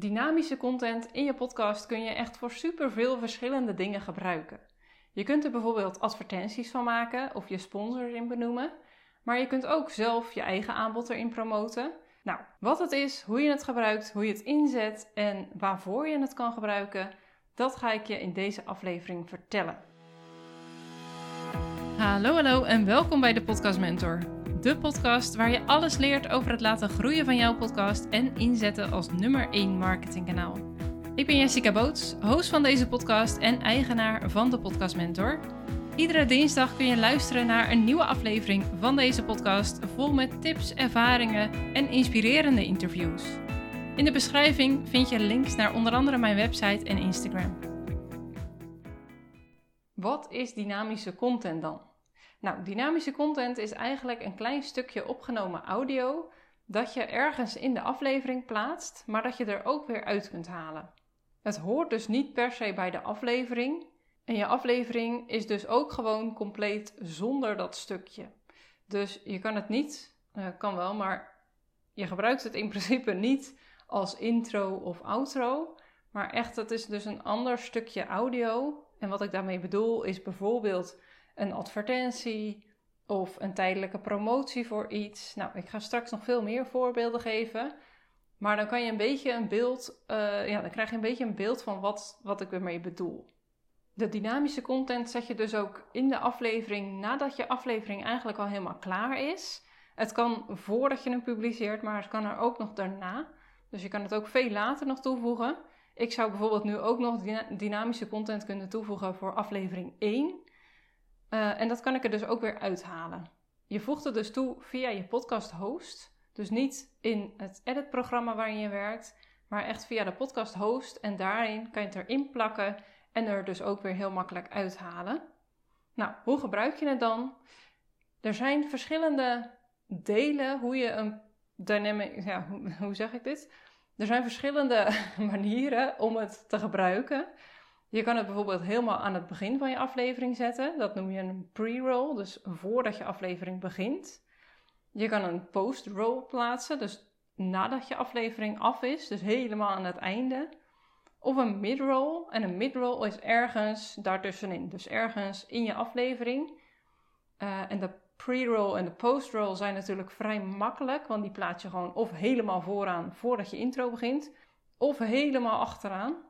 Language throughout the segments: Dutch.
Dynamische content in je podcast kun je echt voor superveel verschillende dingen gebruiken. Je kunt er bijvoorbeeld advertenties van maken of je sponsor erin benoemen. Maar je kunt ook zelf je eigen aanbod erin promoten. Nou, wat het is, hoe je het gebruikt, hoe je het inzet en waarvoor je het kan gebruiken, dat ga ik je in deze aflevering vertellen. Hallo, hallo en welkom bij de Podcast Mentor. De podcast waar je alles leert over het laten groeien van jouw podcast en inzetten als nummer 1 marketingkanaal. Ik ben Jessica Boots, host van deze podcast en eigenaar van de Podcast Mentor. Iedere dinsdag kun je luisteren naar een nieuwe aflevering van deze podcast, vol met tips, ervaringen en inspirerende interviews. In de beschrijving vind je links naar onder andere mijn website en Instagram. Wat is dynamische content dan? Nou, dynamische content is eigenlijk een klein stukje opgenomen audio dat je ergens in de aflevering plaatst, maar dat je er ook weer uit kunt halen. Het hoort dus niet per se bij de aflevering. En je aflevering is dus ook gewoon compleet zonder dat stukje. Dus je kan het niet, uh, kan wel, maar je gebruikt het in principe niet als intro of outro. Maar echt, het is dus een ander stukje audio. En wat ik daarmee bedoel is bijvoorbeeld een advertentie of een tijdelijke promotie voor iets. Nou, ik ga straks nog veel meer voorbeelden geven. Maar dan kan je een beetje een beeld, uh, ja, dan krijg je een beetje een beeld van wat, wat ik ermee bedoel. De dynamische content zet je dus ook in de aflevering nadat je aflevering eigenlijk al helemaal klaar is. Het kan voordat je hem publiceert, maar het kan er ook nog daarna. Dus je kan het ook veel later nog toevoegen. Ik zou bijvoorbeeld nu ook nog dynamische content kunnen toevoegen voor aflevering 1. Uh, en dat kan ik er dus ook weer uithalen. Je voegt het dus toe via je podcast host. Dus niet in het editprogramma waarin je werkt, maar echt via de podcast host. En daarin kan je het erin plakken en er dus ook weer heel makkelijk uithalen. Nou, hoe gebruik je het dan? Er zijn verschillende delen hoe je een dynamic, ja, hoe, hoe zeg ik dit? Er zijn verschillende manieren om het te gebruiken. Je kan het bijvoorbeeld helemaal aan het begin van je aflevering zetten. Dat noem je een pre-roll, dus voordat je aflevering begint. Je kan een post-roll plaatsen, dus nadat je aflevering af is, dus helemaal aan het einde. Of een mid-roll. En een mid-roll is ergens daartussenin, dus ergens in je aflevering. Uh, en de pre-roll en de post-roll zijn natuurlijk vrij makkelijk, want die plaats je gewoon of helemaal vooraan voordat je intro begint, of helemaal achteraan.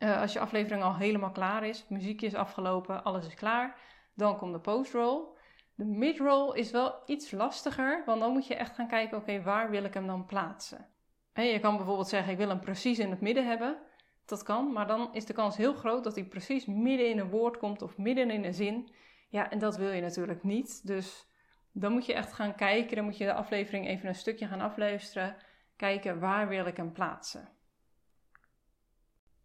Uh, als je aflevering al helemaal klaar is, muziekje is afgelopen, alles is klaar, dan komt de post-roll. De mid-roll is wel iets lastiger, want dan moet je echt gaan kijken, oké, waar wil ik hem dan plaatsen? En je kan bijvoorbeeld zeggen, ik wil hem precies in het midden hebben. Dat kan, maar dan is de kans heel groot dat hij precies midden in een woord komt of midden in een zin. Ja, en dat wil je natuurlijk niet. Dus dan moet je echt gaan kijken, dan moet je de aflevering even een stukje gaan afluisteren. Kijken, waar wil ik hem plaatsen?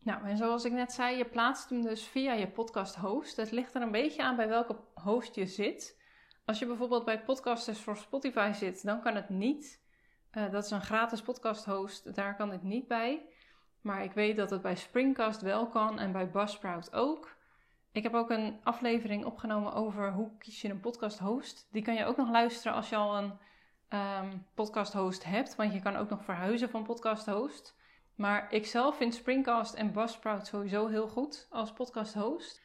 Nou, en zoals ik net zei, je plaatst hem dus via je podcast host. Het ligt er een beetje aan bij welke host je zit. Als je bijvoorbeeld bij Podcasters voor Spotify zit, dan kan het niet. Uh, dat is een gratis podcast host, daar kan het niet bij. Maar ik weet dat het bij Springcast wel kan en bij Buzzsprout ook. Ik heb ook een aflevering opgenomen over hoe kies je een podcast host. Die kan je ook nog luisteren als je al een um, podcast host hebt, want je kan ook nog verhuizen van podcast host. Maar ik zelf vind Springcast en Buzzsprout sowieso heel goed als podcast host.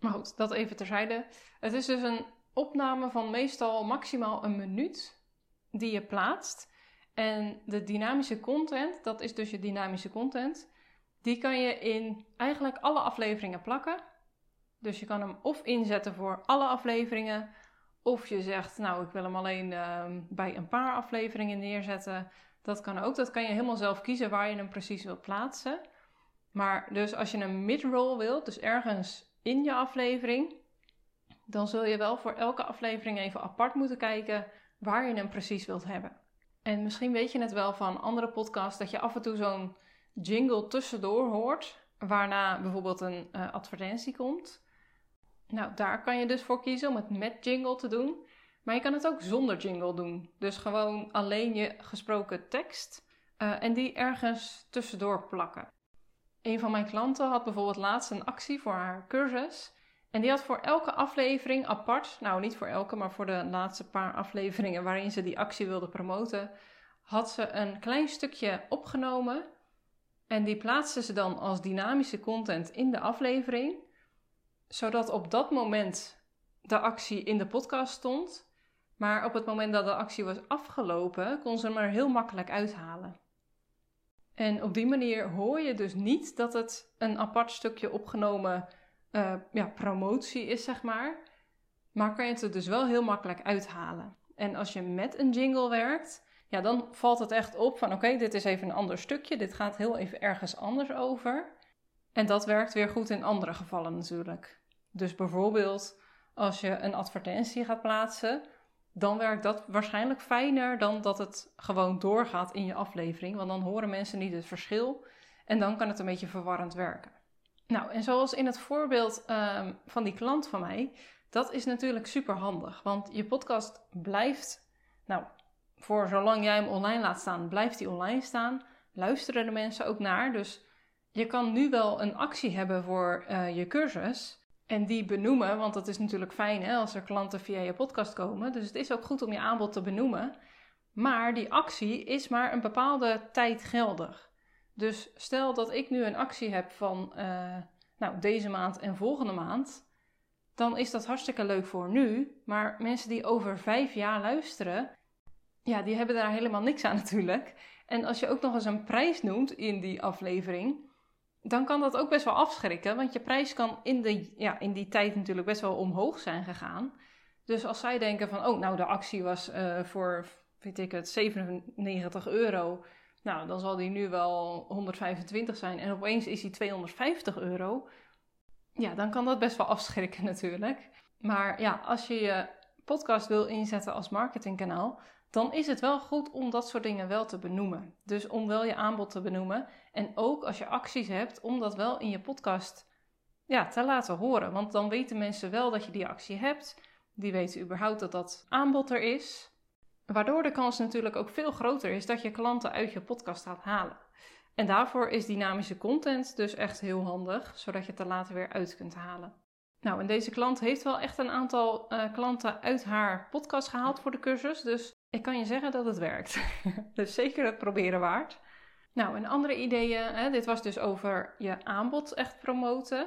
Maar goed, dat even terzijde. Het is dus een opname van meestal maximaal een minuut die je plaatst. En de dynamische content, dat is dus je dynamische content, die kan je in eigenlijk alle afleveringen plakken. Dus je kan hem of inzetten voor alle afleveringen, of je zegt, nou, ik wil hem alleen uh, bij een paar afleveringen neerzetten. Dat kan ook. Dat kan je helemaal zelf kiezen waar je hem precies wilt plaatsen. Maar dus als je een mid-roll wilt, dus ergens in je aflevering, dan zul je wel voor elke aflevering even apart moeten kijken waar je hem precies wilt hebben. En misschien weet je het wel van andere podcasts dat je af en toe zo'n jingle tussendoor hoort, waarna bijvoorbeeld een uh, advertentie komt. Nou, daar kan je dus voor kiezen om het met jingle te doen. Maar je kan het ook zonder jingle doen. Dus gewoon alleen je gesproken tekst uh, en die ergens tussendoor plakken. Een van mijn klanten had bijvoorbeeld laatst een actie voor haar cursus. En die had voor elke aflevering apart, nou niet voor elke, maar voor de laatste paar afleveringen waarin ze die actie wilde promoten, had ze een klein stukje opgenomen En die plaatsten ze dan als dynamische content in de aflevering, zodat op dat moment de actie in de podcast stond. Maar op het moment dat de actie was afgelopen, kon ze hem er heel makkelijk uithalen. En op die manier hoor je dus niet dat het een apart stukje opgenomen uh, ja, promotie is, zeg maar. Maar kan je het er dus wel heel makkelijk uithalen. En als je met een jingle werkt, ja, dan valt het echt op van oké, dit is even een ander stukje. Dit gaat heel even ergens anders over. En dat werkt weer goed in andere gevallen natuurlijk. Dus bijvoorbeeld als je een advertentie gaat plaatsen, dan werkt dat waarschijnlijk fijner dan dat het gewoon doorgaat in je aflevering. Want dan horen mensen niet het verschil en dan kan het een beetje verwarrend werken. Nou, en zoals in het voorbeeld um, van die klant van mij, dat is natuurlijk super handig. Want je podcast blijft, nou, voor zolang jij hem online laat staan, blijft hij online staan. Luisteren de mensen ook naar. Dus je kan nu wel een actie hebben voor uh, je cursus. En die benoemen, want dat is natuurlijk fijn hè, als er klanten via je podcast komen. Dus het is ook goed om je aanbod te benoemen. Maar die actie is maar een bepaalde tijd geldig. Dus stel dat ik nu een actie heb van uh, nou, deze maand en volgende maand. Dan is dat hartstikke leuk voor nu. Maar mensen die over vijf jaar luisteren, ja, die hebben daar helemaal niks aan natuurlijk. En als je ook nog eens een prijs noemt in die aflevering, dan kan dat ook best wel afschrikken. Want je prijs kan in, de, ja, in die tijd natuurlijk best wel omhoog zijn gegaan. Dus als zij denken van, oh, nou, de actie was uh, voor, weet ik het, 97 euro. Nou, dan zal die nu wel 125 zijn. En opeens is die 250 euro. Ja, dan kan dat best wel afschrikken natuurlijk. Maar ja, als je je podcast wil inzetten als marketingkanaal, dan is het wel goed om dat soort dingen wel te benoemen. Dus om wel je aanbod te benoemen. En ook als je acties hebt, om dat wel in je podcast ja, te laten horen. Want dan weten mensen wel dat je die actie hebt. Die weten überhaupt dat dat aanbod er is. Waardoor de kans natuurlijk ook veel groter is dat je klanten uit je podcast gaat halen. En daarvoor is dynamische content dus echt heel handig, zodat je het er later weer uit kunt halen. Nou, en deze klant heeft wel echt een aantal uh, klanten uit haar podcast gehaald voor de cursus. Dus ik kan je zeggen dat het werkt. dus zeker het proberen waard. Nou, en andere ideeën, hè, dit was dus over je aanbod echt promoten.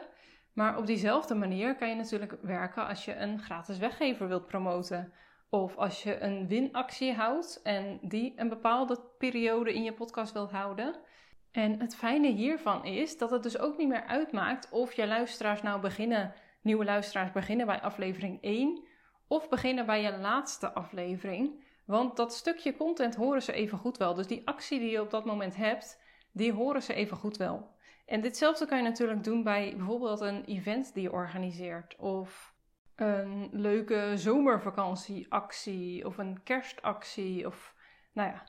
Maar op diezelfde manier kan je natuurlijk werken als je een gratis weggever wilt promoten. Of als je een winactie houdt en die een bepaalde periode in je podcast wilt houden. En het fijne hiervan is dat het dus ook niet meer uitmaakt of je luisteraars nou beginnen, nieuwe luisteraars beginnen bij aflevering 1 of beginnen bij je laatste aflevering. Want dat stukje content horen ze even goed wel. Dus die actie die je op dat moment hebt, die horen ze even goed wel. En ditzelfde kan je natuurlijk doen bij bijvoorbeeld een event die je organiseert. Of een leuke zomervakantieactie. Of een kerstactie. Of nou ja,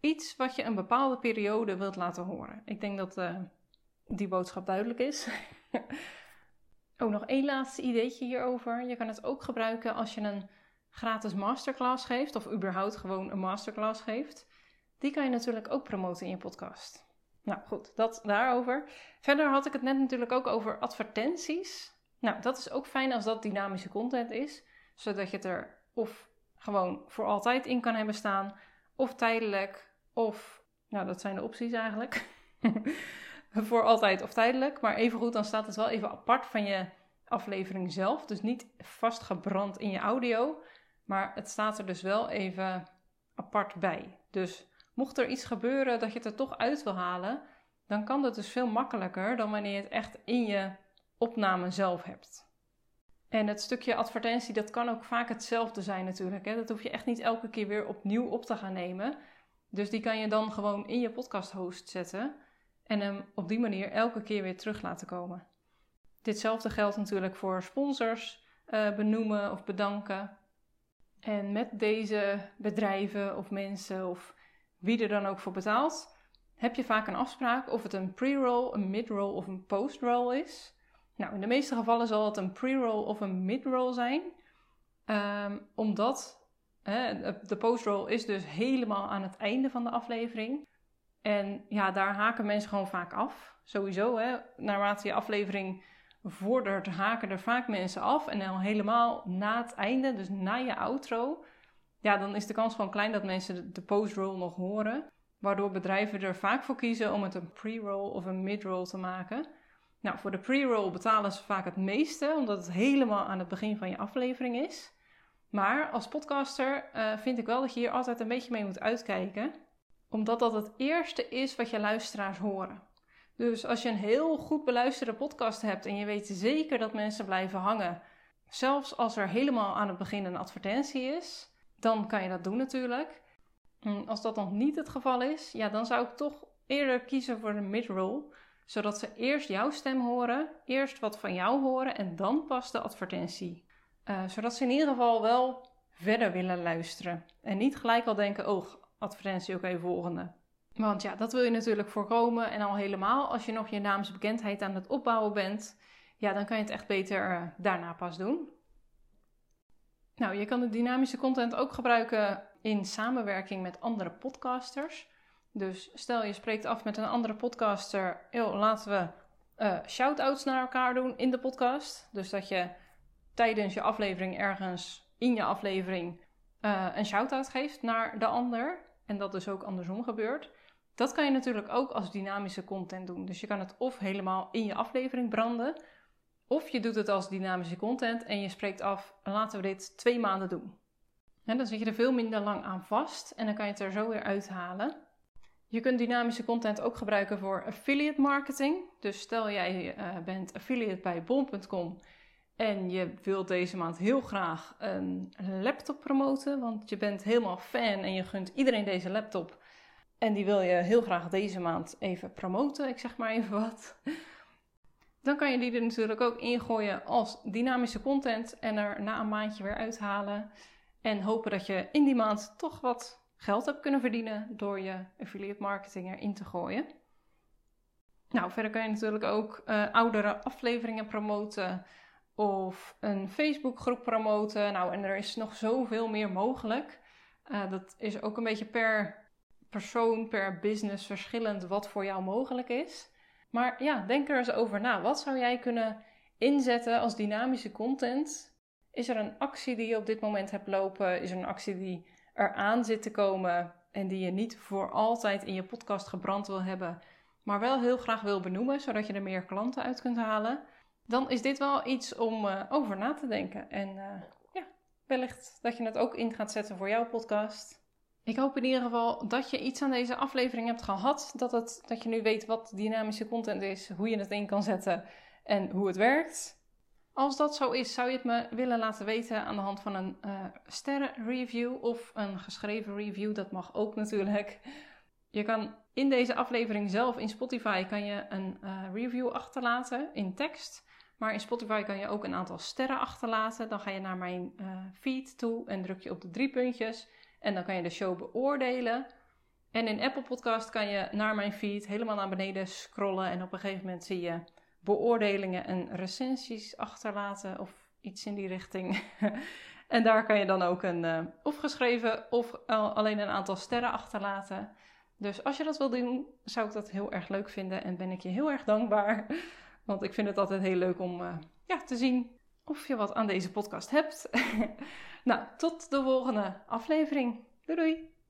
iets wat je een bepaalde periode wilt laten horen. Ik denk dat uh, die boodschap duidelijk is. ook nog één laatste ideetje hierover. Je kan het ook gebruiken als je een gratis masterclass geeft, of überhaupt gewoon een masterclass geeft, die kan je natuurlijk ook promoten in je podcast. Nou goed, dat daarover. Verder had ik het net natuurlijk ook over advertenties. Nou, dat is ook fijn als dat dynamische content is, zodat je het er of gewoon voor altijd in kan hebben staan, of tijdelijk, of, nou dat zijn de opties eigenlijk. voor altijd of tijdelijk, maar evengoed dan staat het wel even apart van je aflevering zelf, dus niet vastgebrand in je audio, maar het staat er dus wel even apart bij. Dus mocht er iets gebeuren dat je het er toch uit wil halen, dan kan dat dus veel makkelijker dan wanneer je het echt in je opname zelf hebt. En het stukje advertentie, dat kan ook vaak hetzelfde zijn natuurlijk. Hè? Dat hoef je echt niet elke keer weer opnieuw op te gaan nemen. Dus die kan je dan gewoon in je podcast host zetten en hem op die manier elke keer weer terug laten komen. Ditzelfde geldt natuurlijk voor sponsors uh, benoemen of bedanken. En met deze bedrijven of mensen of wie er dan ook voor betaalt, heb je vaak een afspraak of het een pre-roll, een mid-roll of een post-roll is. Nou, in de meeste gevallen zal het een pre-roll of een mid-roll zijn, um, omdat hè, de post-roll is dus helemaal aan het einde van de aflevering. En ja, daar haken mensen gewoon vaak af. Sowieso, hè, naarmate je aflevering vordert, haken er vaak mensen af. En dan helemaal na het einde, dus na je outro, ja, dan is de kans gewoon klein dat mensen de post-roll nog horen. waardoor bedrijven er vaak voor kiezen om het een pre-roll of een mid-roll te maken. Nou, voor de pre-roll betalen ze vaak het meeste, omdat het helemaal aan het begin van je aflevering is. Maar als podcaster uh, vind ik wel dat je hier altijd een beetje mee moet uitkijken, omdat dat het eerste is wat je luisteraars horen. Dus als je een heel goed beluisterde podcast hebt en je weet zeker dat mensen blijven hangen, zelfs als er helemaal aan het begin een advertentie is, dan kan je dat doen natuurlijk. Als dat nog niet het geval is, ja, dan zou ik toch eerder kiezen voor een mid-roll, zodat ze eerst jouw stem horen, eerst wat van jou horen en dan pas de advertentie. Uh, zodat ze in ieder geval wel verder willen luisteren en niet gelijk al denken: oh, advertentie, oké, volgende. Want ja, dat wil je natuurlijk voorkomen. En al helemaal als je nog je naamsbekendheid aan het opbouwen bent, ja, dan kan je het echt beter uh, daarna pas doen. Nou, je kan de dynamische content ook gebruiken in samenwerking met andere podcasters. Dus stel je spreekt af met een andere podcaster, laten we uh, shout-outs naar elkaar doen in de podcast. Dus dat je tijdens je aflevering ergens in je aflevering uh, een shout-out geeft naar de ander. En dat dus ook andersom gebeurt. Dat kan je natuurlijk ook als dynamische content doen. Dus je kan het of helemaal in je aflevering branden, of je doet het als dynamische content en je spreekt af, laten we dit twee maanden doen. En dan zit je er veel minder lang aan vast en dan kan je het er zo weer uithalen. Je kunt dynamische content ook gebruiken voor affiliate marketing. Dus stel jij uh, bent affiliate bij bol.com en je wilt deze maand heel graag een laptop promoten, want je bent helemaal fan en je gunt iedereen deze laptop. En die wil je heel graag deze maand even promoten, ik zeg maar even wat. Dan kan je die er natuurlijk ook ingooien als dynamische content en er na een maandje weer uithalen. En hopen dat je in die maand toch wat geld hebt kunnen verdienen door je affiliate marketing erin te gooien. Nou, verder kan je natuurlijk ook uh, oudere afleveringen promoten of een Facebookgroep promoten. Nou, en er is nog zoveel meer mogelijk. Uh, dat is ook een beetje per persoon, per business verschillend wat voor jou mogelijk is. Maar ja, denk er eens over na. Wat zou jij kunnen inzetten als dynamische content? Is er een actie die je op dit moment hebt lopen? Is er een actie die eraan zit te komen en die je niet voor altijd in je podcast gebrand wil hebben, maar wel heel graag wil benoemen, zodat je er meer klanten uit kunt halen? Dan is dit wel iets om uh, over na te denken. En uh, ja, wellicht dat je het ook in gaat zetten voor jouw podcast. Ik hoop in ieder geval dat je iets aan deze aflevering hebt gehad. Dat, het, dat je nu weet wat dynamische content is, hoe je het in kan zetten en hoe het werkt. Als dat zo is, zou je het me willen laten weten aan de hand van een uh, sterrenreview of een geschreven review. Dat mag ook natuurlijk. Je kan in deze aflevering zelf in Spotify kan je een uh, review achterlaten in tekst. Maar in Spotify kan je ook een aantal sterren achterlaten. Dan ga je naar mijn uh, feed toe en druk je op de drie puntjes. En dan kan je de show beoordelen. En in Apple Podcast kan je naar mijn feed helemaal naar beneden scrollen. En op een gegeven moment zie je beoordelingen en recensies achterlaten. Of iets in die richting. en daar kan je dan ook een uh, of geschreven of alleen een aantal sterren achterlaten. Dus als je dat wil doen, zou ik dat heel erg leuk vinden. En ben ik je heel erg dankbaar. Want ik vind het altijd heel leuk om uh, ja, te zien of je wat aan deze podcast hebt. nou, tot de volgende aflevering. Doei doei!